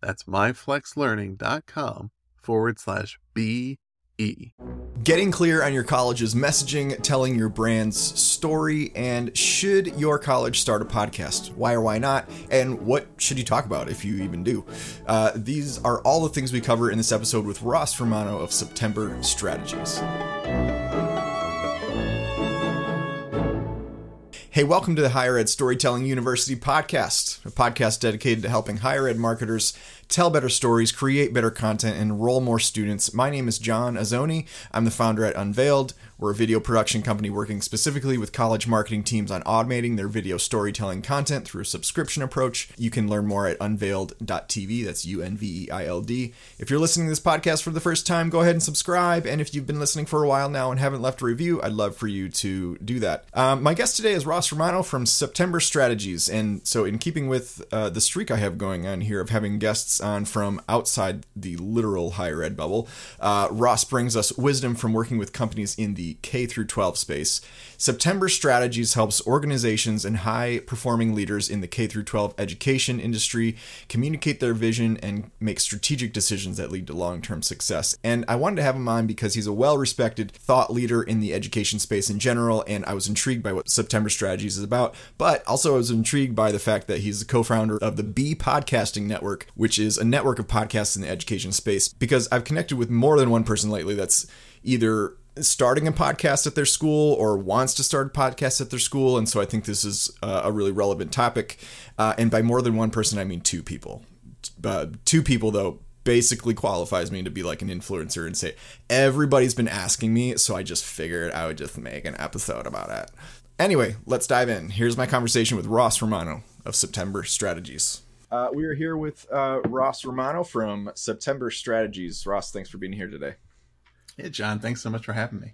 That's myflexlearning.com forward slash BE. Getting clear on your college's messaging, telling your brand's story, and should your college start a podcast? Why or why not? And what should you talk about if you even do? Uh, these are all the things we cover in this episode with Ross Romano of September Strategies. Hey, welcome to the Higher Ed Storytelling University podcast, a podcast dedicated to helping higher ed marketers tell better stories, create better content, and enroll more students. My name is John Azoni. I'm the founder at Unveild. We're a video production company working specifically with college marketing teams on automating their video storytelling content through a subscription approach. You can learn more at unveild.tv. That's U N V E I L D. If you're listening to this podcast for the first time, go ahead and subscribe. And if you've been listening for a while now and haven't left a review, I'd love for you to do that. Um, my guest today is Ross Romano from September Strategies. And so, in keeping with uh, the streak I have going on here of having guests on from outside the literal higher ed bubble, uh, Ross brings us wisdom from working with companies in the K through 12 space. September Strategies helps organizations and high performing leaders in the K through 12 education industry communicate their vision and make strategic decisions that lead to long-term success. And I wanted to have him on because he's a well-respected thought leader in the education space in general and I was intrigued by what September Strategies is about, but also I was intrigued by the fact that he's the co-founder of the Be Podcasting Network, which is a network of podcasts in the education space because I've connected with more than one person lately that's either starting a podcast at their school or wants to start a podcast at their school. And so I think this is uh, a really relevant topic. Uh, and by more than one person, I mean two people. Uh, two people, though, basically qualifies me to be like an influencer and say, everybody's been asking me. So I just figured I would just make an episode about it. Anyway, let's dive in. Here's my conversation with Ross Romano of September Strategies. Uh, we are here with uh, Ross Romano from September Strategies. Ross, thanks for being here today. Hey, John, thanks so much for having me.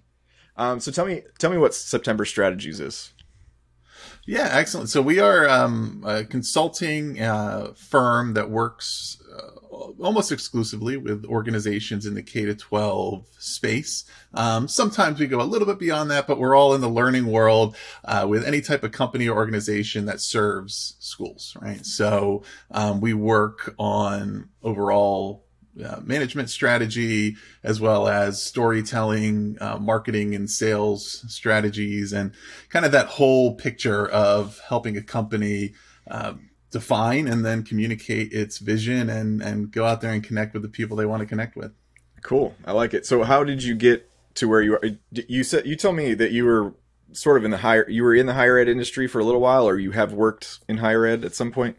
Um, so tell me, tell me what September Strategies is. Yeah, excellent. So we are um, a consulting uh, firm that works uh, almost exclusively with organizations in the K to 12 space. Um, sometimes we go a little bit beyond that, but we're all in the learning world uh, with any type of company or organization that serves schools, right? So um, we work on overall uh, management strategy as well as storytelling, uh, marketing and sales strategies, and kind of that whole picture of helping a company uh, define and then communicate its vision and and go out there and connect with the people they want to connect with. Cool, I like it. So, how did you get to where you are? You said you told me that you were sort of in the higher you were in the higher ed industry for a little while, or you have worked in higher ed at some point.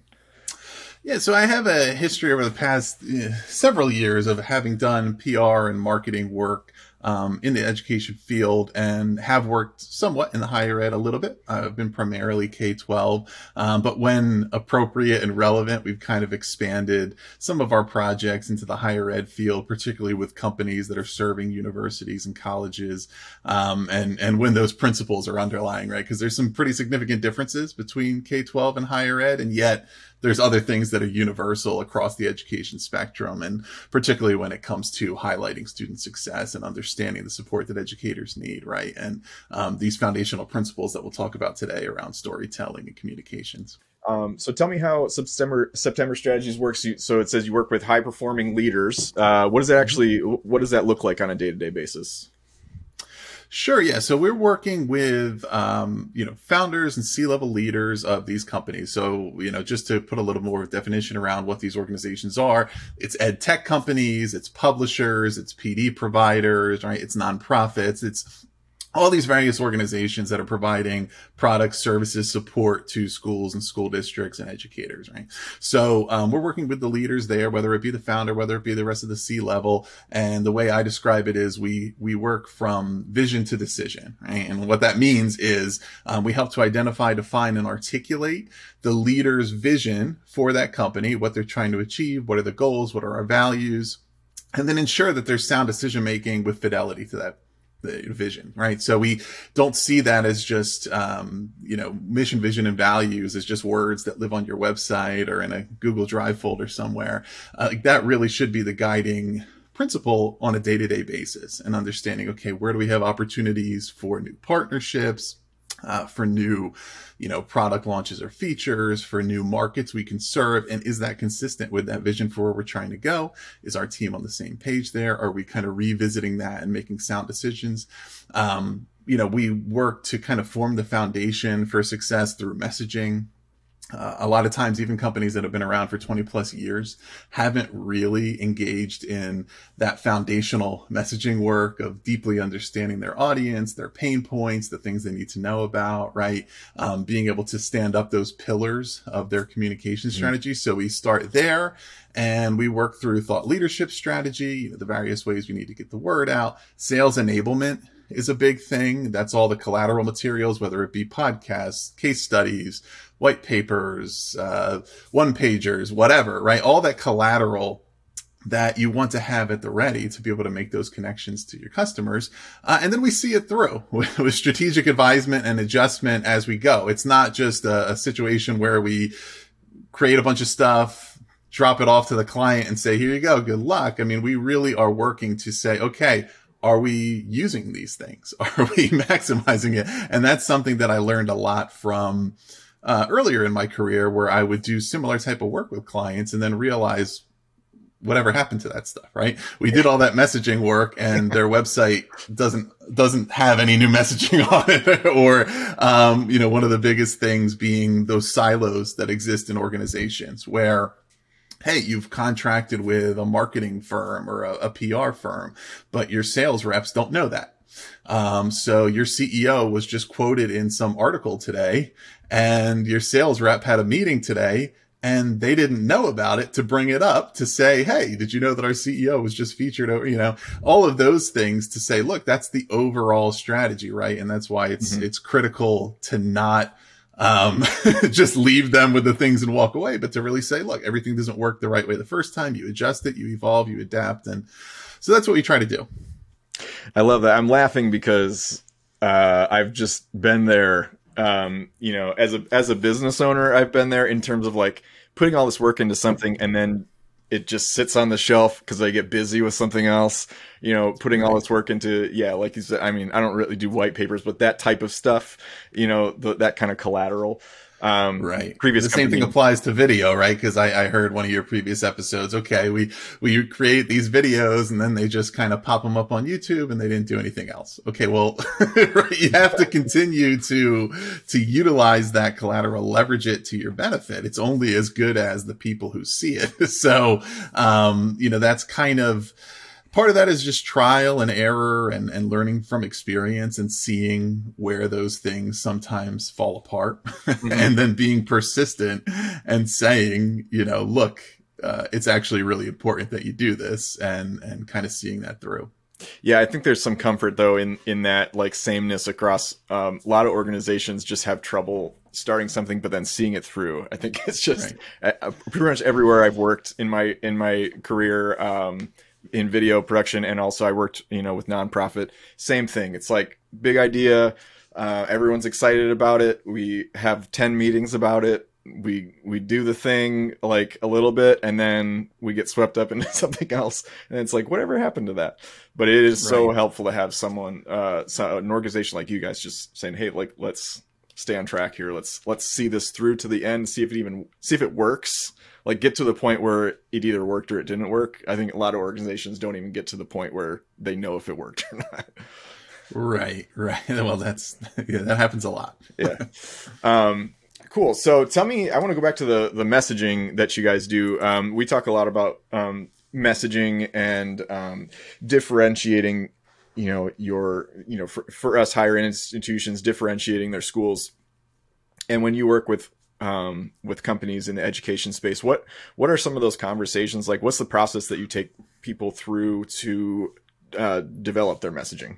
Yeah, so I have a history over the past uh, several years of having done PR and marketing work um, in the education field and have worked somewhat in the higher ed a little bit. I've been primarily K 12, um, but when appropriate and relevant, we've kind of expanded some of our projects into the higher ed field, particularly with companies that are serving universities and colleges. Um, and, and when those principles are underlying, right? Because there's some pretty significant differences between K 12 and higher ed, and yet there's other things that are universal across the education spectrum, and particularly when it comes to highlighting student success and understanding the support that educators need, right? And um, these foundational principles that we'll talk about today around storytelling and communications. Um, so tell me how September September strategies works. So it says you work with high performing leaders. Uh, what does that actually? What does that look like on a day to day basis? Sure. Yeah. So we're working with, um, you know, founders and C-level leaders of these companies. So, you know, just to put a little more definition around what these organizations are, it's ed tech companies, it's publishers, it's PD providers, right? It's nonprofits, it's all these various organizations that are providing products, services, support to schools and school districts and educators, right? So um, we're working with the leaders there, whether it be the founder, whether it be the rest of the C level. And the way I describe it is we we work from vision to decision, right? And what that means is um, we help to identify, define, and articulate the leader's vision for that company, what they're trying to achieve, what are the goals, what are our values, and then ensure that there's sound decision making with fidelity to that vision, right? So we don't see that as just, um, you know, mission, vision, and values as just words that live on your website or in a Google Drive folder somewhere. Uh, like that really should be the guiding principle on a day to day basis and understanding, okay, where do we have opportunities for new partnerships? Uh, for new, you know, product launches or features, for new markets we can serve. And is that consistent with that vision for where we're trying to go? Is our team on the same page there? Are we kind of revisiting that and making sound decisions? Um, you know, we work to kind of form the foundation for success through messaging, uh, a lot of times, even companies that have been around for 20 plus years haven't really engaged in that foundational messaging work of deeply understanding their audience, their pain points, the things they need to know about, right? Um, being able to stand up those pillars of their communication mm-hmm. strategy. So we start there and we work through thought leadership strategy, you know, the various ways we need to get the word out, sales enablement is a big thing. That's all the collateral materials, whether it be podcasts, case studies, white papers, uh, one pagers, whatever, right? All that collateral that you want to have at the ready to be able to make those connections to your customers. Uh, and then we see it through with, with, strategic advisement and adjustment as we go. It's not just a, a situation where we create a bunch of stuff, drop it off to the client and say, here you go. Good luck. I mean, we really are working to say, okay, are we using these things? Are we maximizing it? And that's something that I learned a lot from, uh, earlier in my career where I would do similar type of work with clients and then realize whatever happened to that stuff, right? We did all that messaging work and their website doesn't, doesn't have any new messaging on it. or, um, you know, one of the biggest things being those silos that exist in organizations where, Hey, you've contracted with a marketing firm or a, a PR firm, but your sales reps don't know that. Um, so your CEO was just quoted in some article today and your sales rep had a meeting today and they didn't know about it to bring it up to say, Hey, did you know that our CEO was just featured over, you know, all of those things to say, look, that's the overall strategy, right? And that's why it's, mm-hmm. it's critical to not, um, just leave them with the things and walk away, but to really say, look, everything doesn't work the right way the first time. You adjust it, you evolve, you adapt. And so that's what we try to do. I love that. I'm laughing because uh, I've just been there. Um, you know, as a as a business owner, I've been there in terms of like putting all this work into something and then it just sits on the shelf because I get busy with something else. You know, putting all this work into yeah, like you said. I mean, I don't really do white papers, but that type of stuff. You know, the, that kind of collateral. Um, right. Previous the same thing applies to video, right? Because I, I heard one of your previous episodes. Okay, we we create these videos and then they just kind of pop them up on YouTube and they didn't do anything else. Okay, well, right, you have to continue to to utilize that collateral, leverage it to your benefit. It's only as good as the people who see it. So, um, you know, that's kind of part of that is just trial and error and, and learning from experience and seeing where those things sometimes fall apart mm-hmm. and then being persistent and saying, you know, look, uh, it's actually really important that you do this and, and kind of seeing that through. Yeah, I think there's some comfort though in in that like sameness across um, a lot of organizations just have trouble starting something but then seeing it through. I think it's just right. uh, pretty much everywhere I've worked in my in my career. Um, in video production and also I worked, you know, with nonprofit. Same thing. It's like big idea. Uh, everyone's excited about it. We have 10 meetings about it. we we do the thing like a little bit and then we get swept up into something else and it's like whatever happened to that but it is so helpful to have someone uh so an organization like you guys just saying hey like let's stay on track here let's let's see this through to the end see if it even see if it works like get to the point where it either worked or it didn't work i think a lot of organizations don't even get to the point where they know if it worked or not right right well that's yeah that happens a lot yeah um Cool. So tell me, I want to go back to the the messaging that you guys do. Um, we talk a lot about um, messaging and um, differentiating. You know, your you know for, for us higher institutions differentiating their schools. And when you work with um, with companies in the education space, what what are some of those conversations like? What's the process that you take people through to uh, develop their messaging?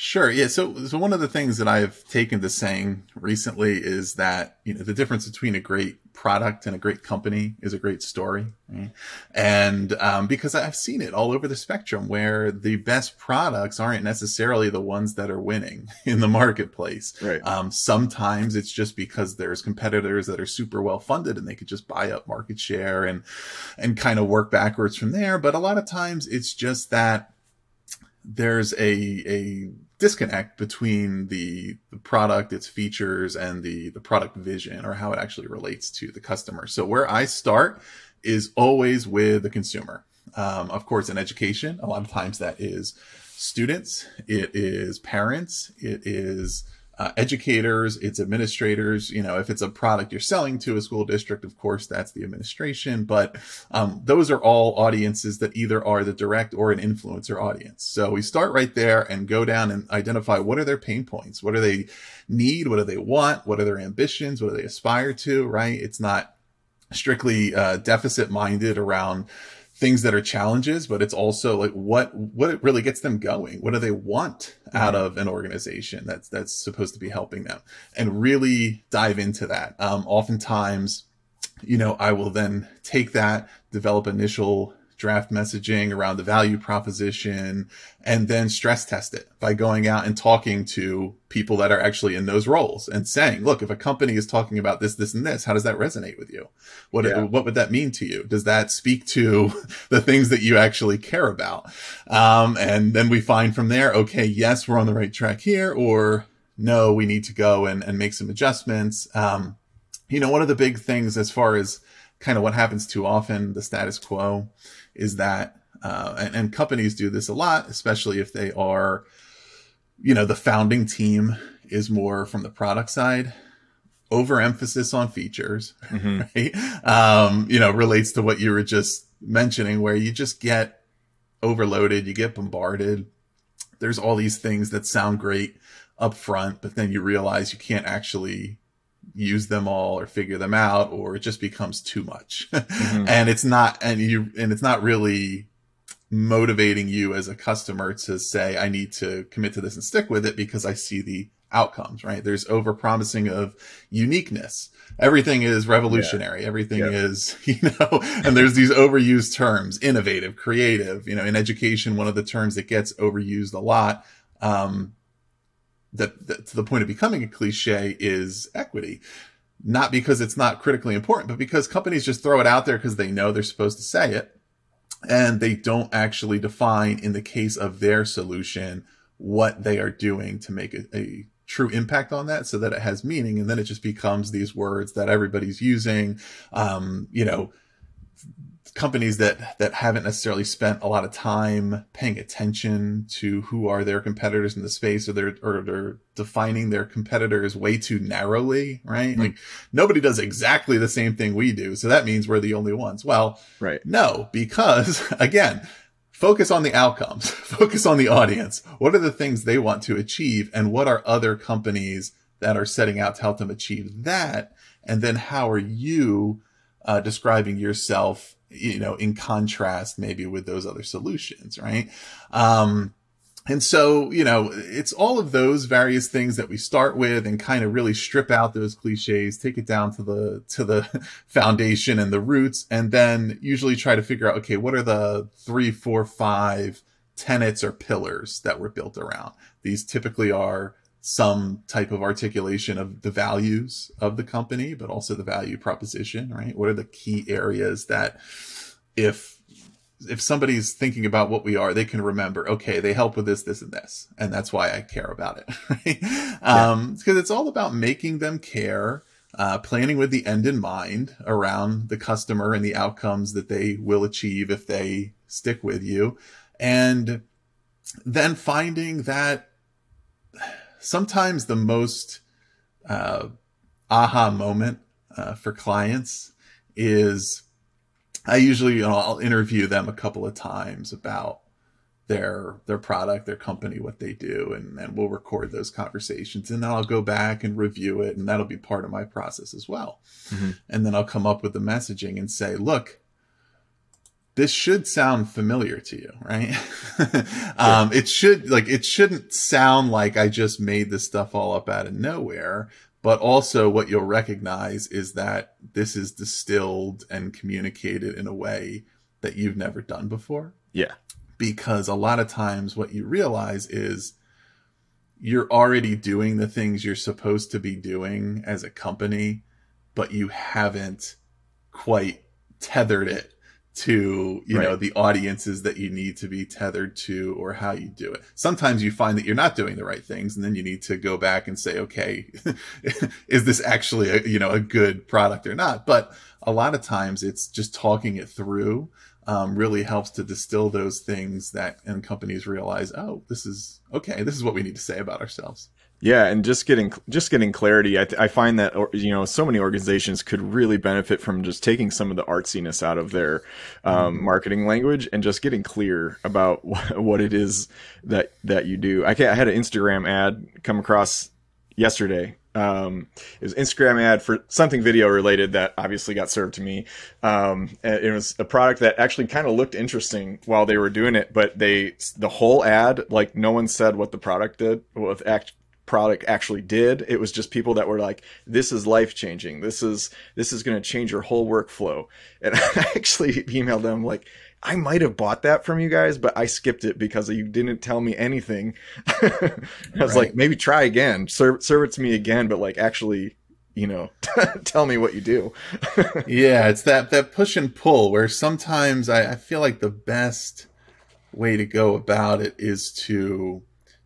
Sure. Yeah. So, so one of the things that I've taken to saying recently is that, you know, the difference between a great product and a great company is a great story. Right? And, um, because I've seen it all over the spectrum where the best products aren't necessarily the ones that are winning in the marketplace. Right. Um, sometimes it's just because there's competitors that are super well funded and they could just buy up market share and, and kind of work backwards from there. But a lot of times it's just that, there's a a disconnect between the, the product, its features, and the the product vision or how it actually relates to the customer. So where I start is always with the consumer. Um, of course, in education, a lot of times that is students, it is parents, it is uh, educators, it's administrators. You know, if it's a product you're selling to a school district, of course, that's the administration. But um, those are all audiences that either are the direct or an influencer audience. So we start right there and go down and identify what are their pain points, what do they need, what do they want, what are their ambitions, what do they aspire to. Right? It's not strictly uh, deficit minded around things that are challenges, but it's also like what what really gets them going. What do they want out mm-hmm. of an organization that's that's supposed to be helping them, and really dive into that. Um, oftentimes, you know, I will then take that, develop initial draft messaging around the value proposition, and then stress test it by going out and talking to people that are actually in those roles and saying, look, if a company is talking about this, this, and this, how does that resonate with you? What, yeah. what would that mean to you? Does that speak to the things that you actually care about? Um, and then we find from there, okay, yes, we're on the right track here, or no, we need to go and, and make some adjustments. Um, you know, one of the big things as far as kind of what happens too often, the status quo, is that, uh, and, and companies do this a lot, especially if they are, you know, the founding team is more from the product side overemphasis on features, mm-hmm. right? Um, you know, relates to what you were just mentioning, where you just get overloaded, you get bombarded. There's all these things that sound great up front, but then you realize you can't actually use them all or figure them out or it just becomes too much mm-hmm. and it's not and you and it's not really motivating you as a customer to say i need to commit to this and stick with it because i see the outcomes right there's over promising of uniqueness everything is revolutionary yeah. everything yeah. is you know and there's these overused terms innovative creative you know in education one of the terms that gets overused a lot um, that, that to the point of becoming a cliche is equity not because it's not critically important, but because companies just throw it out there because they know they're supposed to say it. And they don't actually define in the case of their solution what they are doing to make a, a true impact on that so that it has meaning. And then it just becomes these words that everybody's using. Um, you know, companies that that haven't necessarily spent a lot of time paying attention to who are their competitors in the space or they're or they're defining their competitors way too narrowly right? Mm-hmm. like nobody does exactly the same thing we do so that means we're the only ones. Well right. no because again focus on the outcomes focus on the audience. What are the things they want to achieve and what are other companies that are setting out to help them achieve that? And then how are you uh, describing yourself you know, in contrast maybe with those other solutions, right? Um, and so, you know, it's all of those various things that we start with and kind of really strip out those cliches, take it down to the, to the foundation and the roots, and then usually try to figure out, okay, what are the three, four, five tenets or pillars that we're built around? These typically are some type of articulation of the values of the company, but also the value proposition, right? What are the key areas that if if somebody's thinking about what we are, they can remember, okay, they help with this, this, and this. And that's why I care about it. Right? Yeah. Um, because it's all about making them care, uh, planning with the end in mind around the customer and the outcomes that they will achieve if they stick with you. And then finding that sometimes the most uh, aha moment uh, for clients is I usually you know, I'll interview them a couple of times about their their product, their company, what they do, and then we'll record those conversations, and then I'll go back and review it, and that'll be part of my process as well. Mm-hmm. And then I'll come up with the messaging and say, look, this should sound familiar to you, right? um, it should like it shouldn't sound like I just made this stuff all up out of nowhere. But also, what you'll recognize is that this is distilled and communicated in a way that you've never done before. Yeah. Because a lot of times, what you realize is you're already doing the things you're supposed to be doing as a company, but you haven't quite tethered it to you right. know the audiences that you need to be tethered to or how you do it. Sometimes you find that you're not doing the right things and then you need to go back and say okay is this actually a you know a good product or not? But a lot of times it's just talking it through um, really helps to distill those things that and companies realize oh this is okay this is what we need to say about ourselves yeah, and just getting just getting clarity. I, I find that you know so many organizations could really benefit from just taking some of the artsiness out of their um, mm-hmm. marketing language and just getting clear about what it is that that you do. I, I had an Instagram ad come across yesterday. Um, it was Instagram ad for something video related that obviously got served to me. Um, it was a product that actually kind of looked interesting while they were doing it, but they the whole ad like no one said what the product did, what act product actually did. It was just people that were like, "This is life changing. This is this is going to change your whole workflow." And I actually emailed them like, "I might have bought that from you guys, but I skipped it because you didn't tell me anything." I was right. like, "Maybe try again. Serve serve it to me again, but like actually." You know, tell me what you do. yeah, it's that that push and pull where sometimes I, I feel like the best way to go about it is to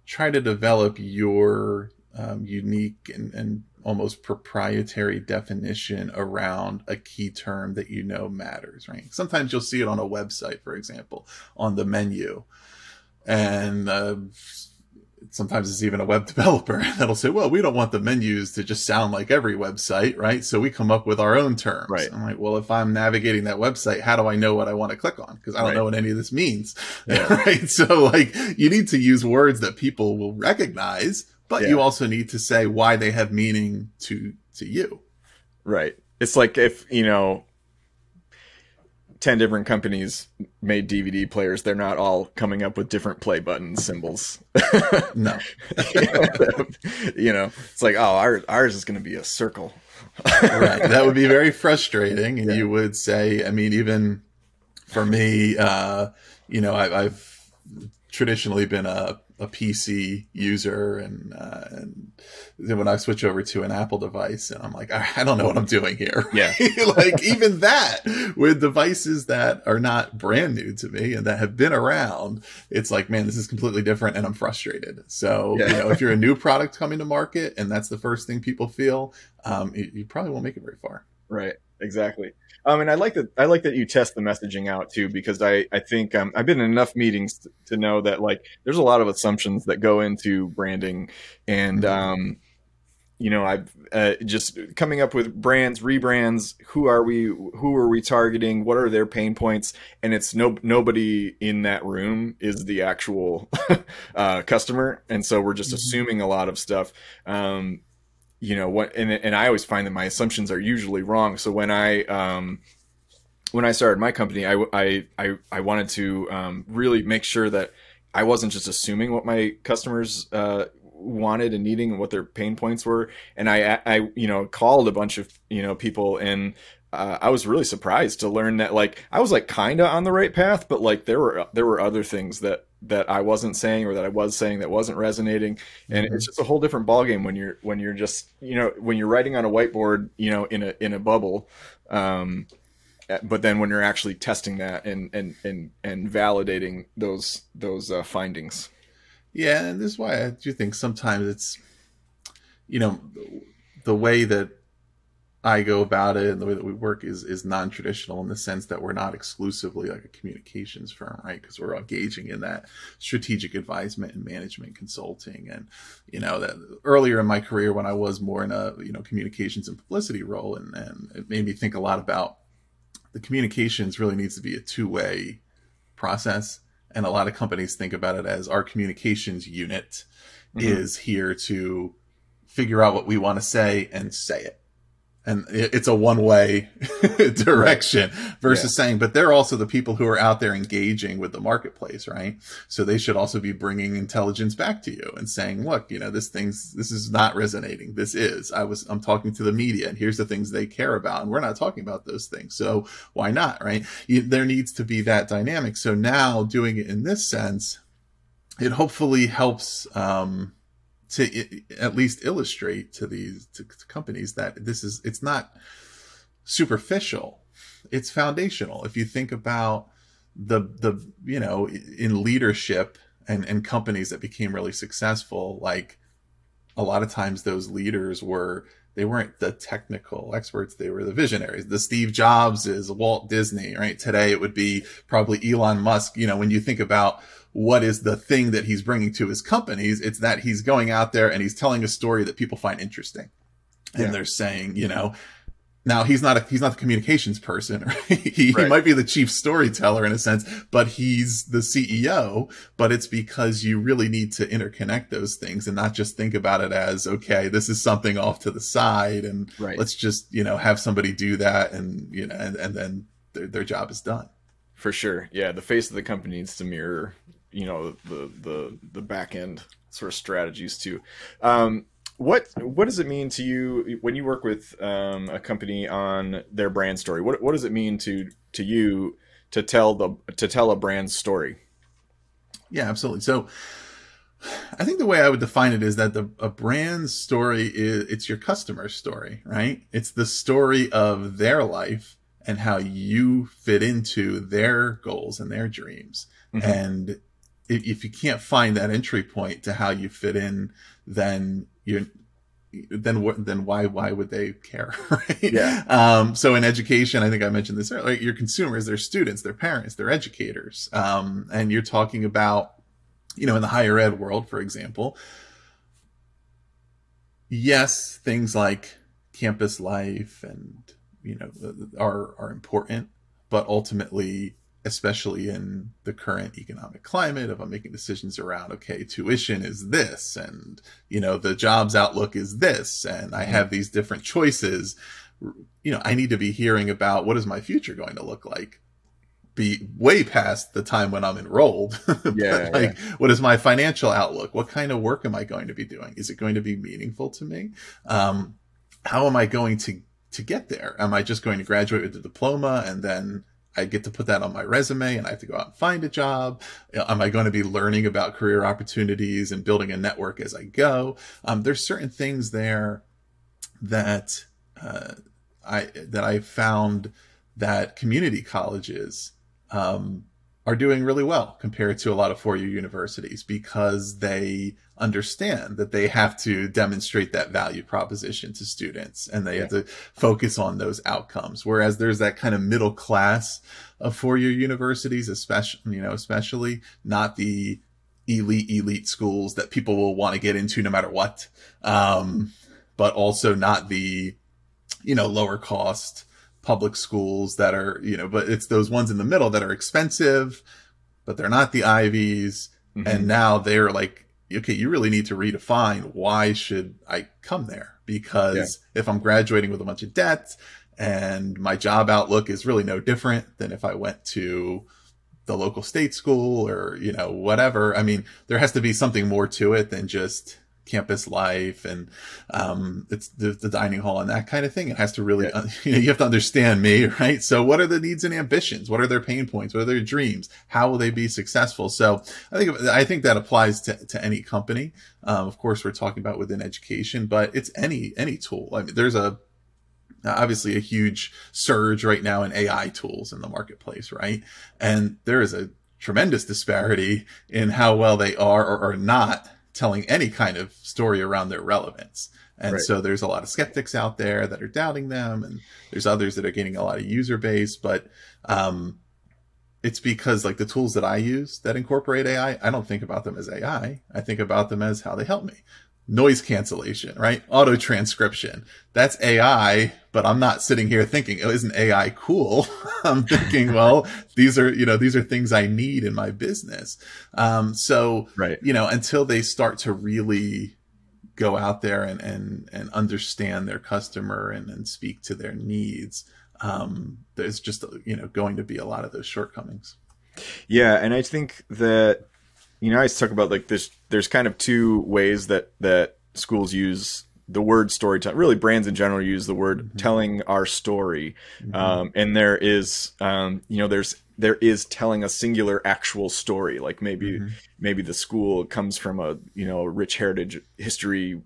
try to develop your um, unique and, and almost proprietary definition around a key term that you know matters, right? Sometimes you'll see it on a website, for example, on the menu. And uh, sometimes it's even a web developer that'll say, well, we don't want the menus to just sound like every website, right? So we come up with our own terms. Right. I'm like, well, if I'm navigating that website, how do I know what I want to click on? Because I don't right. know what any of this means. Yeah. right. So like you need to use words that people will recognize, but yeah. you also need to say why they have meaning to, to you. Right. It's like if, you know, 10 different companies made DVD players, they're not all coming up with different play button symbols. no. you know, it's like, oh, ours, ours is going to be a circle. right. That would be very frustrating. And yeah. you would say, I mean, even for me, uh, you know, I, I've traditionally been a a PC user, and uh, and then when I switch over to an Apple device, and I'm like, I don't know what I'm doing here. Yeah, like even that with devices that are not brand new to me and that have been around, it's like, man, this is completely different, and I'm frustrated. So yeah. you know, if you're a new product coming to market, and that's the first thing people feel, um, you, you probably won't make it very far. Right. Exactly. Um, and I like that. I like that you test the messaging out too, because I I think um, I've been in enough meetings to, to, know that like there's a lot of assumptions that go into branding, and mm-hmm. um, you know I've uh, just coming up with brands, rebrands. Who are we? Who are we targeting? What are their pain points? And it's no nobody in that room is the actual uh, customer, and so we're just mm-hmm. assuming a lot of stuff. Um, you know what and, and i always find that my assumptions are usually wrong. So when i um when i started my company i i i, I wanted to um, really make sure that i wasn't just assuming what my customers uh, wanted and needing and what their pain points were. And i i you know called a bunch of you know people and uh, I was really surprised to learn that like I was like kind of on the right path, but like there were there were other things that that I wasn't saying or that I was saying that wasn't resonating, and mm-hmm. it's just a whole different ballgame when you're when you're just you know when you're writing on a whiteboard, you know, in a in a bubble. Um, eh, but then when you're actually testing that and and and and validating those those uh, findings yeah and this is why i do think sometimes it's you know the way that I go about it and the way that we work is is non-traditional in the sense that we're not exclusively like a communications firm, right? Because we're engaging in that strategic advisement and management consulting. And you know that earlier in my career when I was more in a you know communications and publicity role, and, and it made me think a lot about the communications really needs to be a two-way process. And a lot of companies think about it as our communications unit mm-hmm. is here to figure out what we want to say and say it and it's a one way direction versus yeah. saying, but they're also the people who are out there engaging with the marketplace, right? So they should also be bringing intelligence back to you and saying, look, you know, this thing's, this is not resonating. This is, I was, I'm talking to the media and here's the things they care about. And we're not talking about those things. So why not, right? You, there needs to be that dynamic. So now doing it in this sense, it hopefully helps, um, to at least illustrate to these to, to companies that this is it's not superficial. It's foundational. If you think about the the you know in leadership and and companies that became really successful like a lot of times those leaders were they weren't the technical experts they were the visionaries. The steve jobs is walt disney right? Today it would be probably elon musk. You know when you think about what is the thing that he's bringing to his companies. It's that he's going out there and he's telling a story that people find interesting. And yeah. they're saying, you know, now he's not a, he's not the communications person. Right? He, right. he might be the chief storyteller in a sense, but he's the CEO. But it's because you really need to interconnect those things and not just think about it as, okay, this is something off to the side and right. let's just, you know, have somebody do that and, you know, and, and then their, their job is done. For sure. Yeah. The face of the company needs to mirror you know the the the back end sort of strategies too. Um, what what does it mean to you when you work with um, a company on their brand story? What what does it mean to to you to tell the to tell a brand story? Yeah, absolutely. So I think the way I would define it is that the a brand story is it's your customer story, right? It's the story of their life and how you fit into their goals and their dreams. Mm-hmm. And if, if you can't find that entry point to how you fit in, then you're then what then why why would they care right? Yeah. Um so in education i think i mentioned this earlier your consumers their students their parents their educators. Um and you're talking about you know in the higher ed world for example yes things like campus life and you know are are important but ultimately especially in the current economic climate of I'm making decisions around, okay, tuition is this, and, you know, the jobs outlook is this, and I have these different choices. You know, I need to be hearing about what is my future going to look like be way past the time when I'm enrolled. yeah, like, yeah. what is my financial outlook? What kind of work am I going to be doing? Is it going to be meaningful to me? Um, how am I going to, to get there? Am I just going to graduate with a diploma and then I get to put that on my resume and I have to go out and find a job. Am I going to be learning about career opportunities and building a network as I go? Um, there's certain things there that uh, I that I found that community colleges um, are doing really well compared to a lot of four-year universities because they understand that they have to demonstrate that value proposition to students and they yeah. have to focus on those outcomes. Whereas there's that kind of middle class of four-year universities, especially, you know, especially not the elite, elite schools that people will want to get into no matter what. Um, but also not the, you know, lower cost, public schools that are, you know, but it's those ones in the middle that are expensive, but they're not the Ivies. Mm-hmm. And now they're like, okay, you really need to redefine why should I come there? Because yeah. if I'm graduating with a bunch of debt and my job outlook is really no different than if I went to the local state school or, you know, whatever. I mean, there has to be something more to it than just campus life and um, it's the, the, dining hall and that kind of thing. It has to really, you know, you have to understand me, right? So what are the needs and ambitions? What are their pain points? What are their dreams? How will they be successful? So I think, I think that applies to, to any company. Um, of course, we're talking about within education, but it's any, any tool. I mean, there's a, obviously a huge surge right now in AI tools in the marketplace, right? And there is a tremendous disparity in how well they are or are not telling any kind of story around their relevance. And right. so there's a lot of skeptics out there that are doubting them, and there's others that are gaining a lot of user base. But um, it's because like the tools that I use that incorporate AI, I don't think about them as AI. I think about them as how they help me noise cancellation, right? Auto transcription. That's AI, but I'm not sitting here thinking, oh, isn't AI cool? I'm thinking, well, these are, you know, these are things I need in my business. Um, so, right. you know, until they start to really go out there and, and, and understand their customer and, and speak to their needs, um, there's just, you know, going to be a lot of those shortcomings. Yeah. And I think that you know, I talk about like this. There's kind of two ways that that schools use the word storytelling. Really, brands in general use the word mm-hmm. telling our story, mm-hmm. um, and there is, um, you know, there's there is telling a singular actual story. Like maybe mm-hmm. maybe the school comes from a you know rich heritage history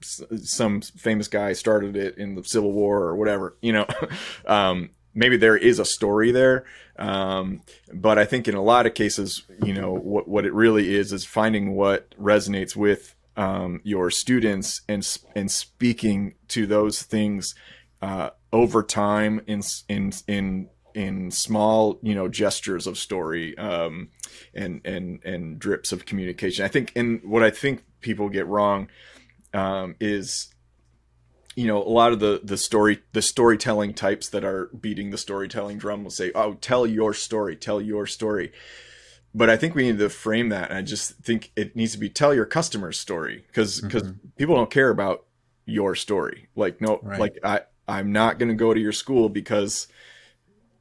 some famous guy started it in the Civil War or whatever, you know. um, maybe there is a story there. Um, but I think in a lot of cases, you know, what, what it really is, is finding what resonates with um, your students and, and speaking to those things uh, over time in, in, in, in small, you know, gestures of story um, and, and, and drips of communication. I think, and what I think people get wrong um, is you know a lot of the the story the storytelling types that are beating the storytelling drum will say oh tell your story tell your story but i think we need to frame that and i just think it needs to be tell your customer's story because because mm-hmm. people don't care about your story like no right. like i i'm not going to go to your school because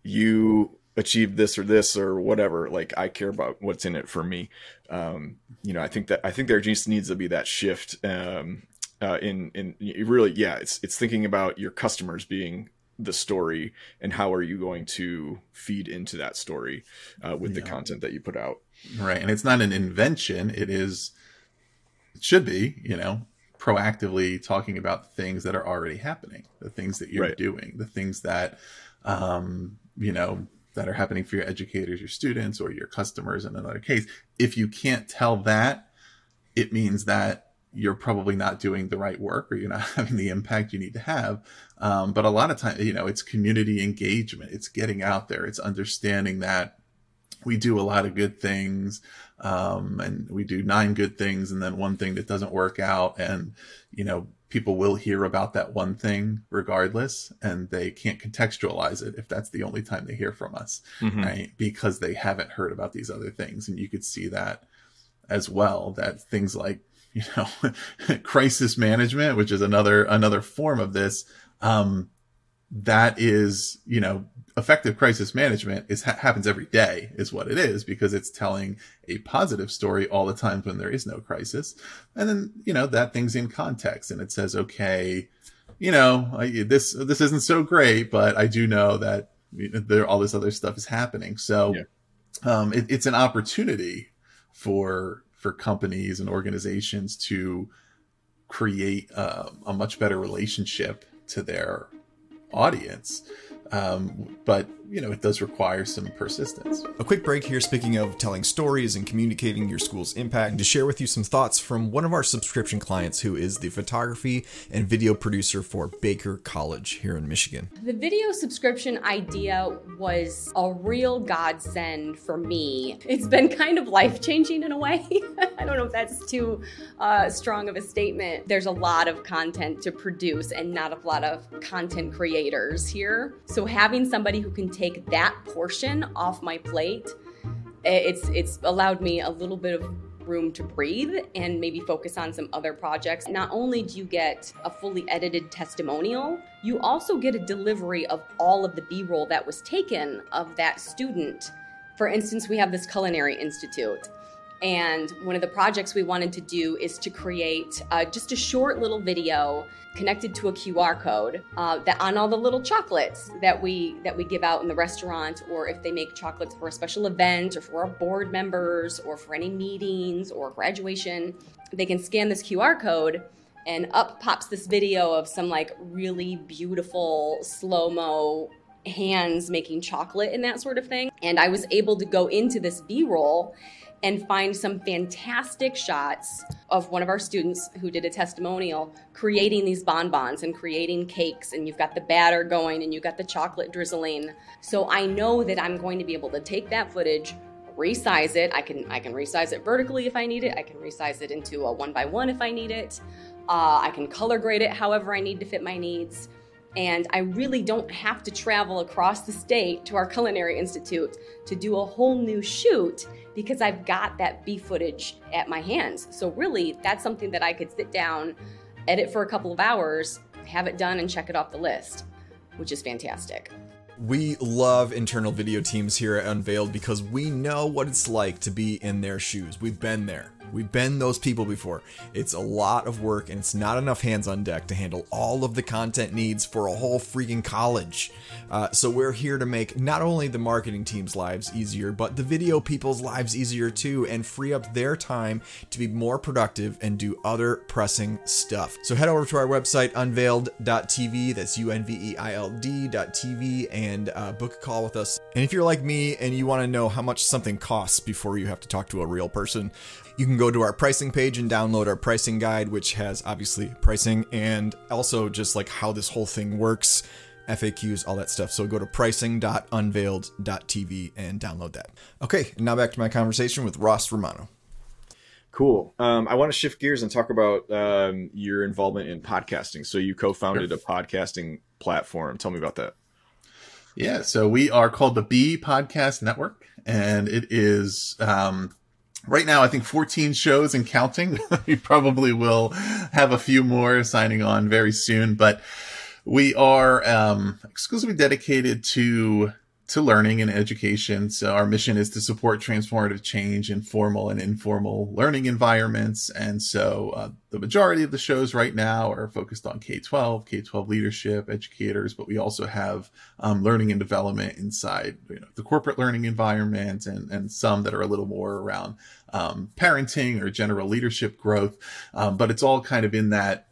you achieved this or this or whatever like i care about what's in it for me um you know i think that i think there just needs to be that shift um uh, in in really yeah it's it's thinking about your customers being the story and how are you going to feed into that story uh, with yeah. the content that you put out right and it's not an invention it is it should be you know proactively talking about things that are already happening the things that you're right. doing the things that um you know that are happening for your educators your students or your customers in another case if you can't tell that it means that you're probably not doing the right work or you're not having the impact you need to have. Um, but a lot of times, you know, it's community engagement. It's getting out there. It's understanding that we do a lot of good things. Um, and we do nine good things and then one thing that doesn't work out. And, you know, people will hear about that one thing regardless and they can't contextualize it if that's the only time they hear from us, mm-hmm. right? Because they haven't heard about these other things. And you could see that as well, that things like you know, crisis management, which is another another form of this. Um, that is, you know, effective crisis management is ha- happens every day is what it is because it's telling a positive story all the times when there is no crisis. And then, you know, that thing's in context and it says, okay, you know, I, this, this isn't so great, but I do know that there, all this other stuff is happening. So, yeah. um, it, it's an opportunity for for companies and organizations to create uh, a much better relationship to their audience um, but you know, it does require some persistence. A quick break here, speaking of telling stories and communicating your school's impact, to share with you some thoughts from one of our subscription clients who is the photography and video producer for Baker College here in Michigan. The video subscription idea was a real godsend for me. It's been kind of life changing in a way. I don't know if that's too uh, strong of a statement. There's a lot of content to produce and not a lot of content creators here. So having somebody who can take that portion off my plate, eh, it's it's allowed me a little bit of room to breathe and maybe focus on some other projects. Not only do you get a fully edited testimonial, you also get a delivery of all of the B-roll that was taken of that student. For instance, we have this culinary institute And one of the projects we wanted to do is to create uh, just a short little video connected to a QR code uh, that on all the little chocolates that we that we give out in the restaurant, or if they make chocolates for a special event, or for our board members, or for any meetings or graduation, they can scan this QR code and up pops this video of some like really beautiful slow mo hands making chocolate and that sort of thing. And I was able to go into this B roll and find some fantastic shots of one of our students who did a testimonial creating these bonbons and creating cakes and you've got the batter going and you've got the chocolate drizzling. So i know that i'm going to be able to take that footage resize it. I can i can resize it vertically if i need it. I can resize it into a one by one if i need it. Uh, i can color grade it however i need to fit my needs and I really don't have to travel across the state to our Culinary Institute to do a whole new shoot because I've got that B footage at my hands. So, really, that's something that I could sit down, edit for a couple of hours, have it done, and check it off the list, which is fantastic. We love internal video teams here at Unveild because we know what it's like to be in their shoes. We've been there. We've been those people before. It's a lot of work and it's not enough hands on deck to handle all of the content needs for a whole freaking college. Uh, so we're here to make not only the marketing team's lives easier, but the video people's lives easier too and free up their time to be more productive and do other pressing stuff. So head over to our website, unveild.tv, that's U N V E I L D.tv, and uh, book a call with us. And if you're like me and you want to know how much something costs before you have to talk to a real person, you can go to our pricing page and download our pricing guide, which has obviously pricing and also just like how this whole thing works, FAQs, all that stuff. So go to pricing.unveild.tv and download that. Okay, now back to my conversation with Ross Romano. Cool. Um, I want to shift gears and talk about um, your involvement in podcasting. So you co-founded sure. a podcasting platform. Tell me about that. Yeah, so we are called the Be Podcast Network, and it is um, right now i think 14 shows and counting. We probably will have a few more signing on very soon but we are um, exclusively dedicated to to learning and education. So our mission is to support transformative change in formal and informal learning environments. And so uh, the majority of the shows right now are focused on K-12, K-12 leadership, educators, but we also have um, learning and development inside you know, the corporate learning environment and, and some that are a little more around um, parenting or general leadership growth. Um, but it's all kind of in that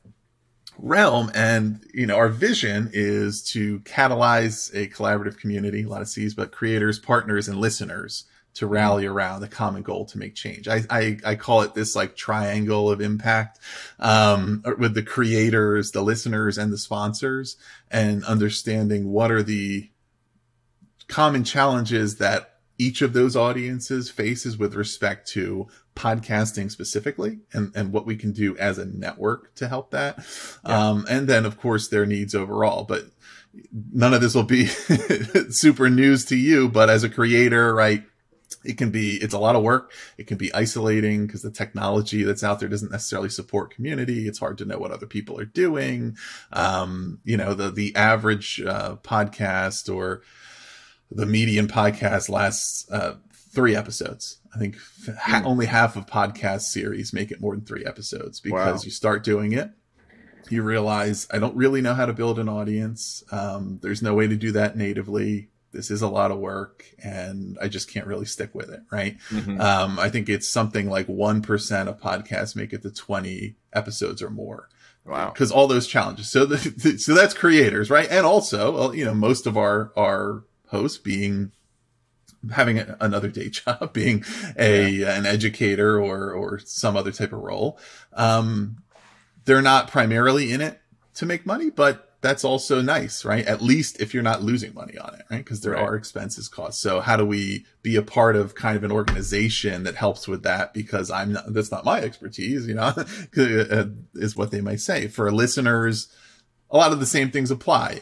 realm. And, you know, our vision is to catalyze a collaborative community, a lot of C's, but creators, partners, and listeners to rally around the common goal to make change. I, I, I call it this like triangle of impact, um, with the creators, the listeners, and the sponsors and understanding what are the common challenges that each of those audiences faces with respect to podcasting specifically and, and what we can do as a network to help that. Yeah. Um, and then of course their needs overall, but none of this will be super news to you, but as a creator, right? It can be, it's a lot of work. It can be isolating because the technology that's out there doesn't necessarily support community. It's hard to know what other people are doing. Um, you know, the, the average, uh, podcast or, the median podcast lasts uh, three episodes. I think ha- hmm. only half of podcast series make it more than three episodes because wow. you start doing it. You realize I don't really know how to build an audience. Um, there's no way to do that natively. This is a lot of work and I just can't really stick with it. Right. Mm-hmm. Um, I think it's something like 1% of podcasts make it to 20 episodes or more. Wow. Because all those challenges. So the, so that's creators, right? And also, you know, most of our, our hosts being having a, another day job, being a yeah. an educator or or some other type of role. Um, they're not primarily in it to make money, but that's also nice, right? At least if you're not losing money on it, right? Because there right. are expenses costs. So how do we be a part of kind of an organization that helps with that? Because I'm not, that's not my expertise, you know, is what they might say. For listeners, a lot of the same things apply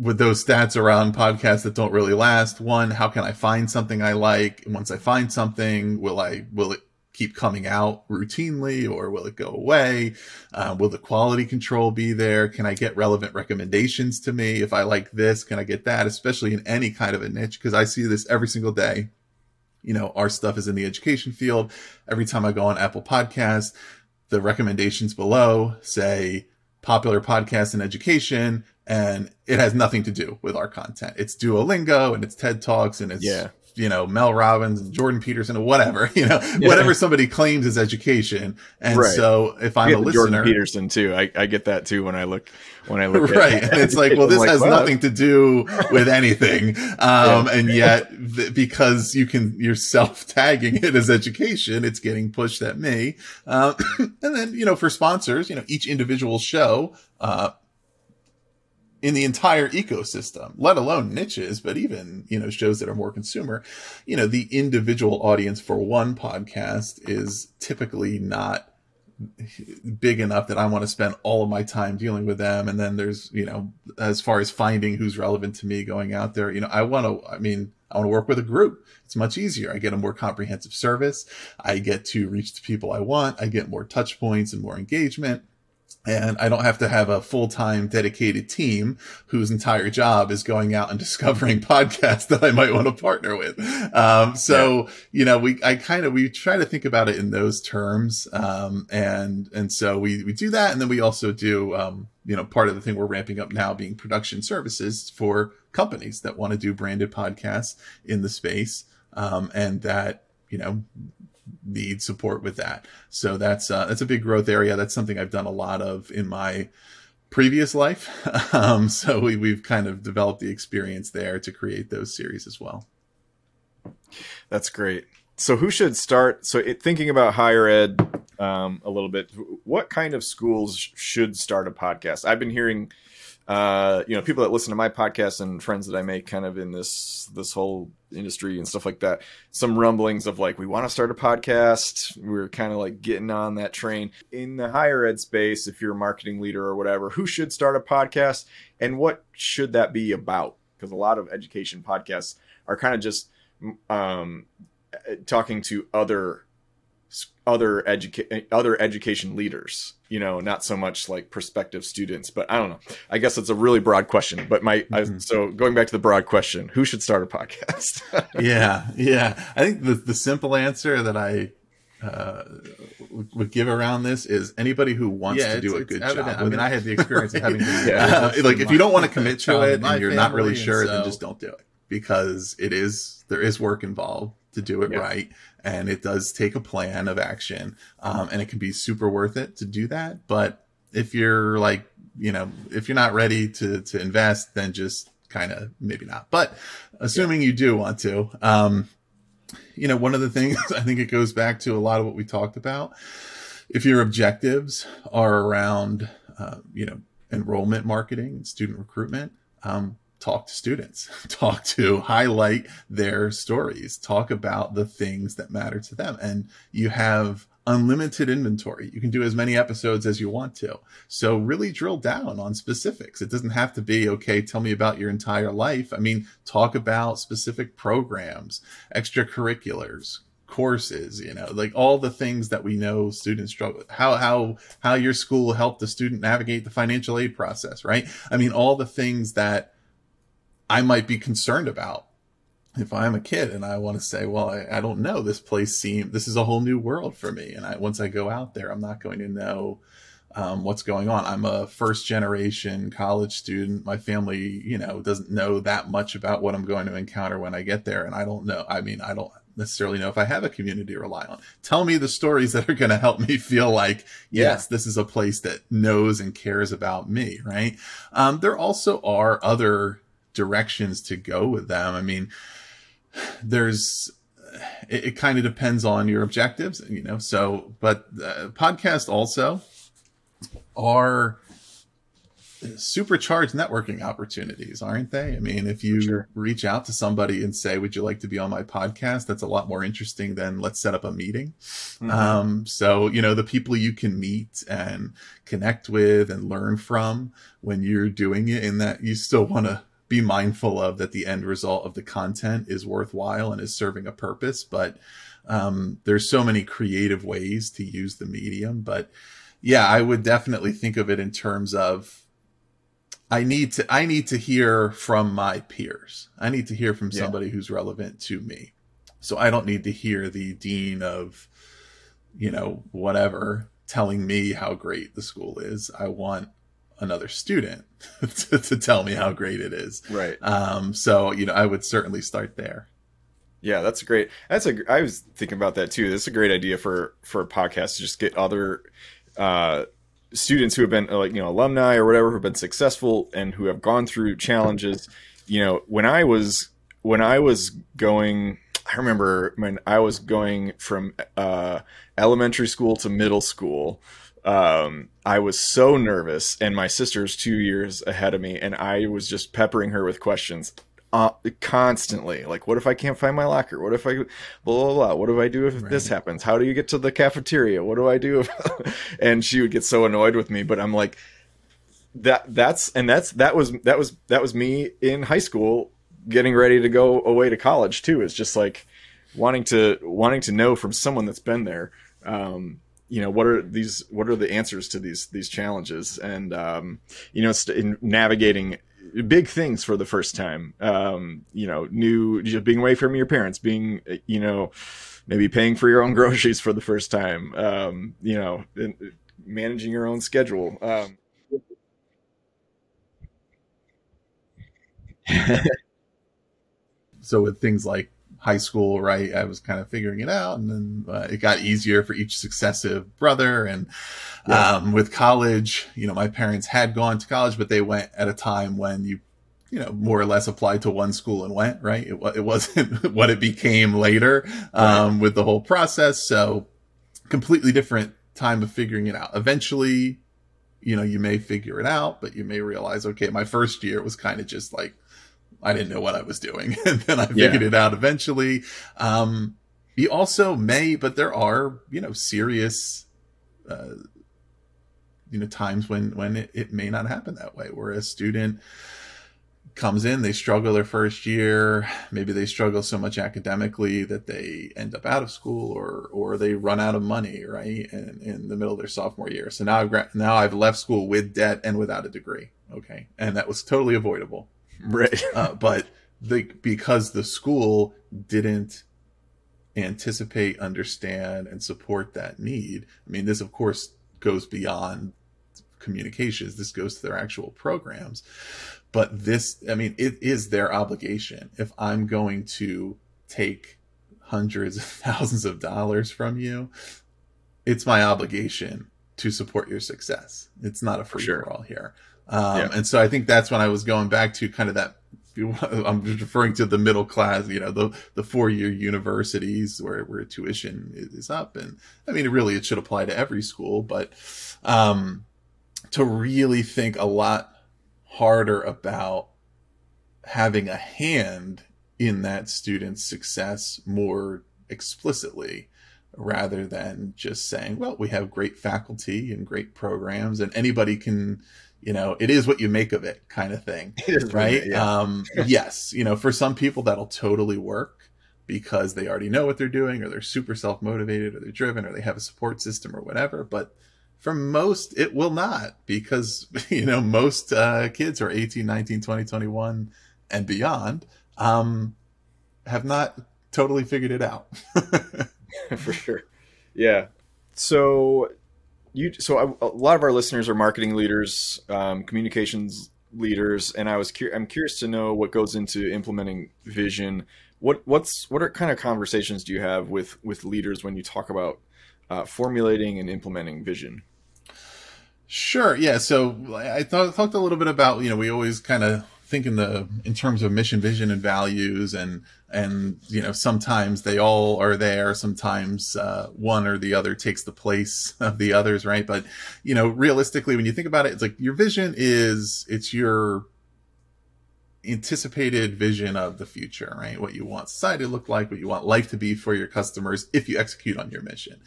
with those stats around podcasts that don't really last. One, how can I find something I like? And once I find something, will I, will it keep coming out routinely or will it go away? Uh, will the quality control be there? Can I get relevant recommendations to me? If I like this, can I get that? Especially in any kind of a niche, because I see this every single day you know, our stuff is in the education field. Every time I go on Apple Podcasts, the recommendations below say popular podcast in education and it has nothing to do with our content. It's Duolingo and it's TED Talks and it's Yeah. you know Mel Robbins and Jordan Peterson or whatever you know whatever somebody claims is education. And Right. so if I'm a listener, Jordan Peterson too. I, I get that too when I look when I look right and it's like well this has well, nothing to do with anything um and yet th- because you can you're self tagging it as education it's getting pushed at me um and then you know for sponsors you know each individual show uh in the entire ecosystem, let alone niches, but even, you know, shows that are more consumer, you know, the individual audience for one podcast is typically not big enough that I want to spend all of my time dealing with them. And then there's, you know, as far as finding who's relevant to me going out there, you know, I want to, I mean, I want to work with a group. It's much easier. I get a more comprehensive service. I get to reach the people I want. I get more touch points and more engagement. And I don't have to have a full time dedicated team whose entire job is going out and discovering podcasts that I might want to partner with. Um, so, you know, we, I kind of, we try to think about it in those terms. Um, and, and so we, we do that. And then we also do, um, you know, part of the thing we're ramping up now being production services for companies that want to do branded podcasts in the space. Um, and that, you know, need support with that. So that's uh, that's a big growth area. That's something I've done a lot of in my previous life. um, so we, we've kind of developed the experience there to create those series as well. That's great. So who should start? So it, thinking about higher ed um, a little bit, what kind of schools should start a podcast? I've been hearing, uh, you know, people that listen to my podcast and friends that I make kind of in this this whole industry and stuff like that. Some rumblings of like we want to start a podcast. We're kind of like getting on that train in the higher ed space. If you're a marketing leader or whatever, who should start a podcast and what should that be about? Because a lot of education podcasts are kind of just um, talking to other other educa- other education leaders you know not so much like prospective students but i don't know i guess it's a really broad question but my Mhm. I, so going back to the broad question who should start a podcast yeah, yeah. I think the the simple answer that I uh, would- would give around this is anybody who wants Yeah, to do a good it's job. I mean, I had the experience of having to, Yeah. uh, like if you don't want to commit to it and you're not really sure, and then just don't do it because it is there is work involved to do it Yeah. right, and it does take a plan of action, um, and it can be super worth it to do that. But if you're like you know if you're not ready to to invest, then just kind of maybe not. But assuming you do want to, um, you know, one of the things I think it goes back to a lot of what we talked about. If your objectives are around, uh, you know, enrollment marketing and student recruitment, um, talk to students, talk to highlight their stories, talk about the things that matter to them. And you have unlimited inventory. You can do as many episodes as you want to. So really drill down on specifics. It doesn't have to be, okay, tell me about your entire life. I mean, talk about specific programs, extracurriculars, courses, you know, like all the things that we know students struggle with. How how how your school helped the student navigate the financial aid process, right? I mean, all the things that I might be concerned about if I'm a kid and I want to say, well, I, I don't know, this place seems this is a whole new world for me, and I once I go out there, I'm not going to know um, what's going on. I'm a first generation college student. My family, you know, doesn't know that much about what I'm going to encounter when I get there, and I don't know. I mean, I don't necessarily know if I have a community to rely on. Tell me the stories that are going to help me feel like, yes, this is a place that knows and cares about me, right? Um, there also are other directions to go with them. I mean, there's it, it kind of depends on your objectives, you know. So, but uh, podcast also are supercharged networking opportunities, aren't they? I mean, if you Sure. reach out to somebody and say, "Would you like to be on my podcast?" That's a lot more interesting than let's set up a meeting. Mhm. Um, so you know the people you can meet and connect with and learn from when you're doing it, and that you still want to be mindful of that the end result of the content is worthwhile and is serving a purpose. But um, there's so many creative ways to use the medium. But yeah, I would definitely think of it in terms of I need to I need to hear from my peers. I need to hear from Yeah. somebody who's relevant to me. So I don't need to hear the dean of, you know, whatever telling me how great the school is. I want another student to, to, tell me how great it is. Right. Um, so, you know, I would certainly start there. Yeah, that's a great. That's a. I was thinking about that too. That's a great idea for for a podcast to just get other uh, students who have been like you know alumni or whatever who have been successful and who have gone through challenges. You know, when I was when I was going, I remember when I was going from uh, elementary school to middle school um, I was so nervous, and my sister's two years ahead of me, and I was just peppering her with questions uh, constantly. Like, what if I can't find my locker? What if I blah blah blah? What do I do if right. this happens? How do you get to the cafeteria? What do I do? If... and she would get so annoyed with me, but I'm like, that that's and that's that was that was that was me in high school getting ready to go away to college too. It's just like wanting to wanting to know from someone that's been there. Um, you know what are these what are the answers to these these challenges? And um, you know in navigating big things for the first time um, you know new just being away from your parents being you know maybe paying for your own groceries for the first time um, you know managing your own schedule um, so with things like high school, right? I was kind of figuring it out, and then uh, it got easier for each successive brother. And yeah. um, with college, you know, my parents had gone to college, but they went at a time when you, you know, more or less applied to one school and went right. It, it wasn't what it became later um, right. with the whole process. So completely different time of figuring it out. Eventually, you know, you may figure it out, but you may realize, okay, my first year was kind of just like I didn't know what I was doing. and then I figured yeah. it out eventually. Um, you also may, but there are, you know, serious, uh, you know, times when, when it, it may not happen that way, where a student comes in, they struggle their first year. Maybe they struggle so much academically that they end up out of school or, or they run out of money, right? In, in the middle of their sophomore year. So now I've, now I've left school with debt and without a degree. Okay. And that was totally avoidable right? uh, but the because the school didn't anticipate, understand, and support that need. I mean, this of course goes beyond communications. This goes to their actual programs. But this, I mean, it is their obligation. If I'm going to take hundreds of thousands of dollars from you, it's my obligation to support your success. It's not a free for all here. Um, yeah. And so I think that's when I was going back to kind of that. I'm referring to the middle class, you know, the the four year universities where where tuition is up, and I mean, really, it should apply to every school, but um, to really think a lot harder about having a hand in that student's success more explicitly rather than just saying, well, we have great faculty and great programs and anybody can you know, it is what you make of it kind of thing. right. yeah. Um, yes. You know, for some people that'll totally work because they already know what they're doing or they're super self motivated or they're driven or they have a support system or whatever. But for most, it will not because, you know, most uh, kids are 18, 19, 20, 21 and beyond um, have not totally figured it out. for sure. Yeah. So you so I, a lot of our listeners are marketing leaders, um, communications leaders, and I was I'm curious to know what goes into implementing vision. What what's what are kind of conversations do you have with with leaders when you talk about uh, formulating and implementing vision? Sure. Yeah. So I thought, talked a little bit about you know we always kind of think in the in terms of mission, vision, and values, and and you know sometimes they all are there. Sometimes uh, one or the other takes the place of the others, right? But you know, realistically, when you think about it, it's like your vision is it's your anticipated vision of the future, right? What you want society to look like, what you want life to be for your customers if you execute on your mission.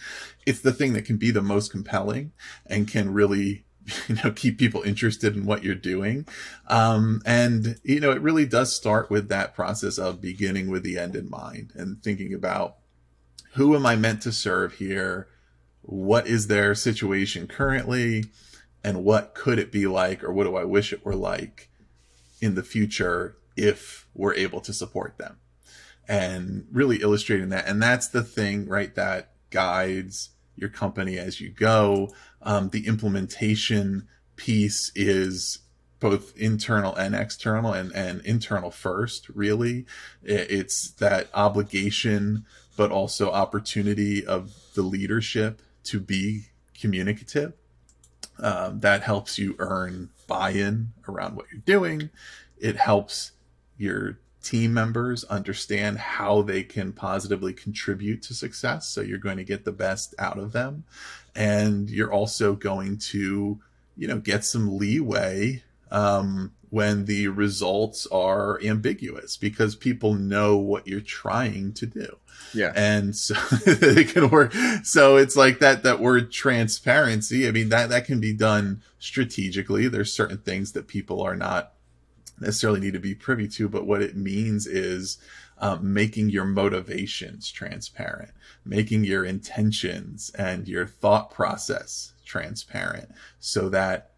It's the thing that can be the most compelling and can really you know keep people interested in what you're doing um, and you know it really does start with that process of beginning with the end in mind and thinking about who am i meant to serve here what is their situation currently and what could it be like or what do i wish it were like in the future if we're able to support them and really illustrating that. And that's the thing, right? That guides your company as you go. Um, the implementation piece is both internal and external and, and internal first, really. It's that obligation, but also opportunity of the leadership to be communicative. Um, that helps you earn buy in around what you're doing. It helps your team members understand how they can positively contribute to success. So you're going to get the best out of them. And you're also going to, you know, get some leeway um, when the results are ambiguous because people know what you're trying to do. Yeah. And so it can work. So it's like that, that word transparency. I mean, that, that can be done strategically. There's certain things that people are not necessarily need to be privy to, but what it means is um, making your motivations transparent, making your intentions and your thought process transparent so that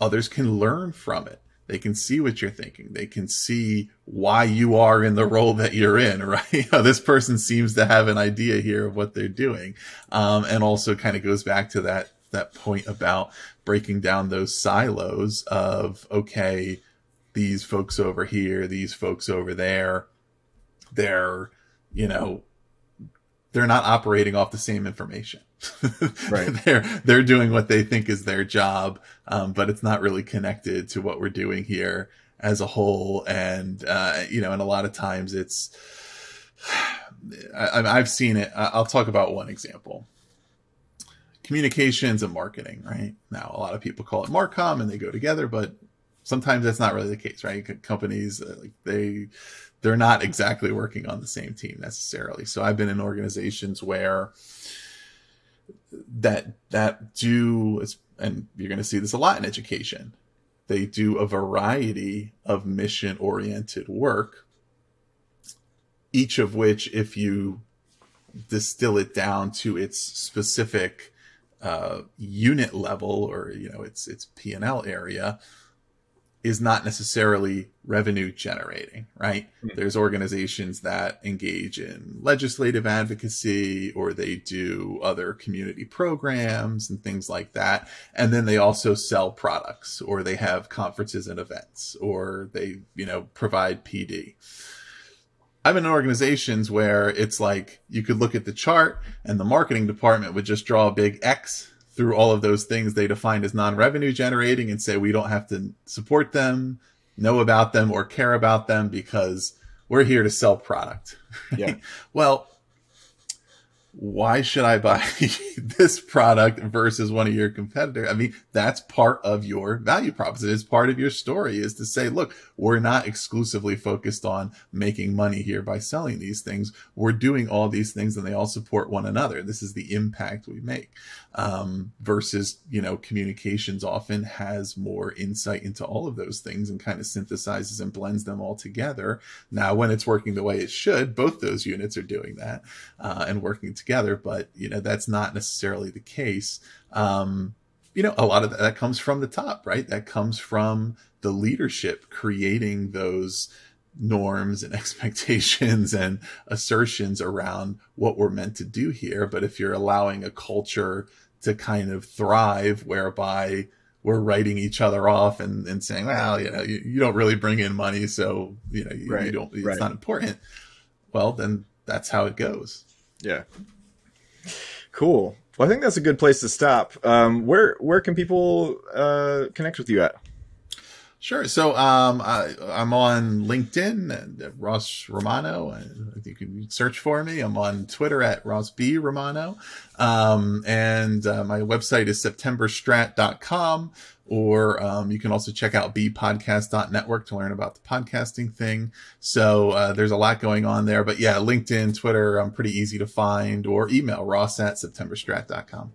others can learn from it. They can see what you're thinking. They can see why you are in the role that you're in, right? this person seems to have an idea here of what they're doing. Um, and also kind of goes back to that, that point about breaking down those silos of, okay, these folks over here, these folks over there, they're, you know, they're not operating off the same information. right. they're they're doing what they think is their job, um, but it's not really connected to what we're doing here as a whole. And uh, you know, and a lot of times it's I, I've seen it. I'll talk about one example. Communications and marketing, right? Now, a lot of people call it Marcom and they go together, but sometimes that's not really the case, right? Companies uh, like they they're not exactly working on the same team necessarily. So I've been in organizations where that that do and you're going to see this a lot in education. They do a variety of mission oriented work, each of which, if you distill it down to its specific uh, unit level or you know its its P and L area, is not necessarily revenue generating, right? Mm-hmm. There's organizations that engage in legislative advocacy or they do other community programs and things like that. And then they also sell products or they have conferences and events or they, you know, provide PD. I'm in organizations where it's like you could look at the chart and the marketing department would just draw a big X through all of those things they defined as non-revenue generating and say we don't have to support them, know about them or care about them because we're here to sell product. Yeah. well, why should I buy this product versus one of your competitors? I mean, that's part of your value proposition. It's part of your story is to say, look, we're not exclusively focused on making money here by selling these things. We're doing all these things and they all support one another. This is the impact we make. Um, versus, you know, communications often has more insight into all of those things and kind of synthesizes and blends them all together. Now, when it's working the way it should, both those units are doing that, uh, and working together, but, you know, that's not necessarily the case. Um, you know, a lot of that, that comes from the top, right? That comes from the leadership creating those norms and expectations and assertions around what we're meant to do here. But if you're allowing a culture to kind of thrive whereby we're writing each other off and, and saying, well, you know, you, you don't really bring in money. So, you know, you, right. you don't, it's right. not important. Well, then that's how it goes. Yeah. Cool. Well, I think that's a good place to stop. Um, where, where can people, uh, connect with you at? Sure. So um, I, am on LinkedIn, Ross Romano. Uh, you can search for me. I'm on Twitter at Ross B Romano, um, and uh, my website is septemberstrat.com. Or um, you can also check out bepodcast.network to learn about the podcasting thing. So uh, there's a lot going on there. But yeah, LinkedIn, Twitter, I'm pretty easy to find, or email ross at septemberstrat.com.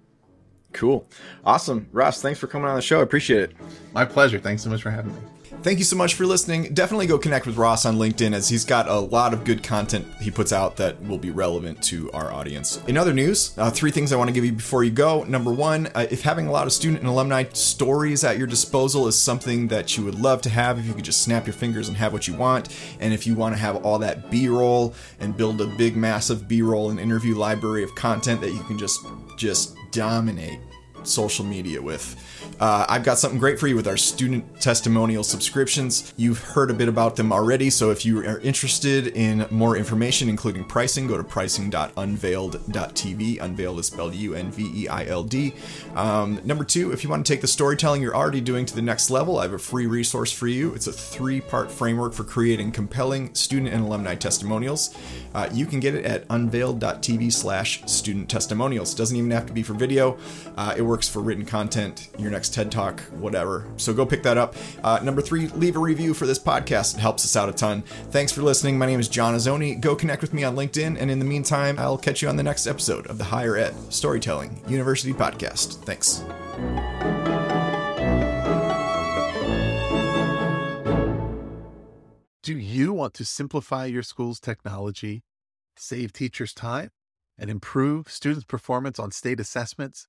Cool. Awesome. Ross, thanks for coming on the show. I appreciate it. My pleasure. Thanks so much for having me. Thank you so much for listening. Definitely go connect with Ross on LinkedIn as he's got a lot of good content he puts out that will be relevant to our audience. In other news, uh, three things I want to give you before you go. Number one, uh, if having a lot of student and alumni stories at your disposal is something that you would love to have, if you could just snap your fingers and have what you want, and if you want to have all that B roll and build a big, massive B roll and interview library of content that you can just just dominate social media with. Uh, I've got something great for you with our student testimonial subscriptions. You've heard a bit about them already, so if you are interested in more information, including pricing, go to pricing.unveild.tv. Unveild is spelled U N V E I L D. Um, number two, if you want to take the storytelling you're already doing to the next level, I have a free resource for you. It's a three part framework for creating compelling student and alumni testimonials. Uh, you can get it at unveild.tv slash student testimonials. Doesn't even have to be for video. Uh, it works for written content, your next TED Talk, whatever. So go pick that up. Uh, number three, leave a review for this podcast. It helps us out a ton. Thanks for listening. My name is John Azoni. Go connect with me on LinkedIn. And in the meantime, I'll catch you on the next episode of the Higher Ed Storytelling University Podcast. Thanks. Do you want to simplify your school's technology, save teachers time, and improve students' performance on state assessments?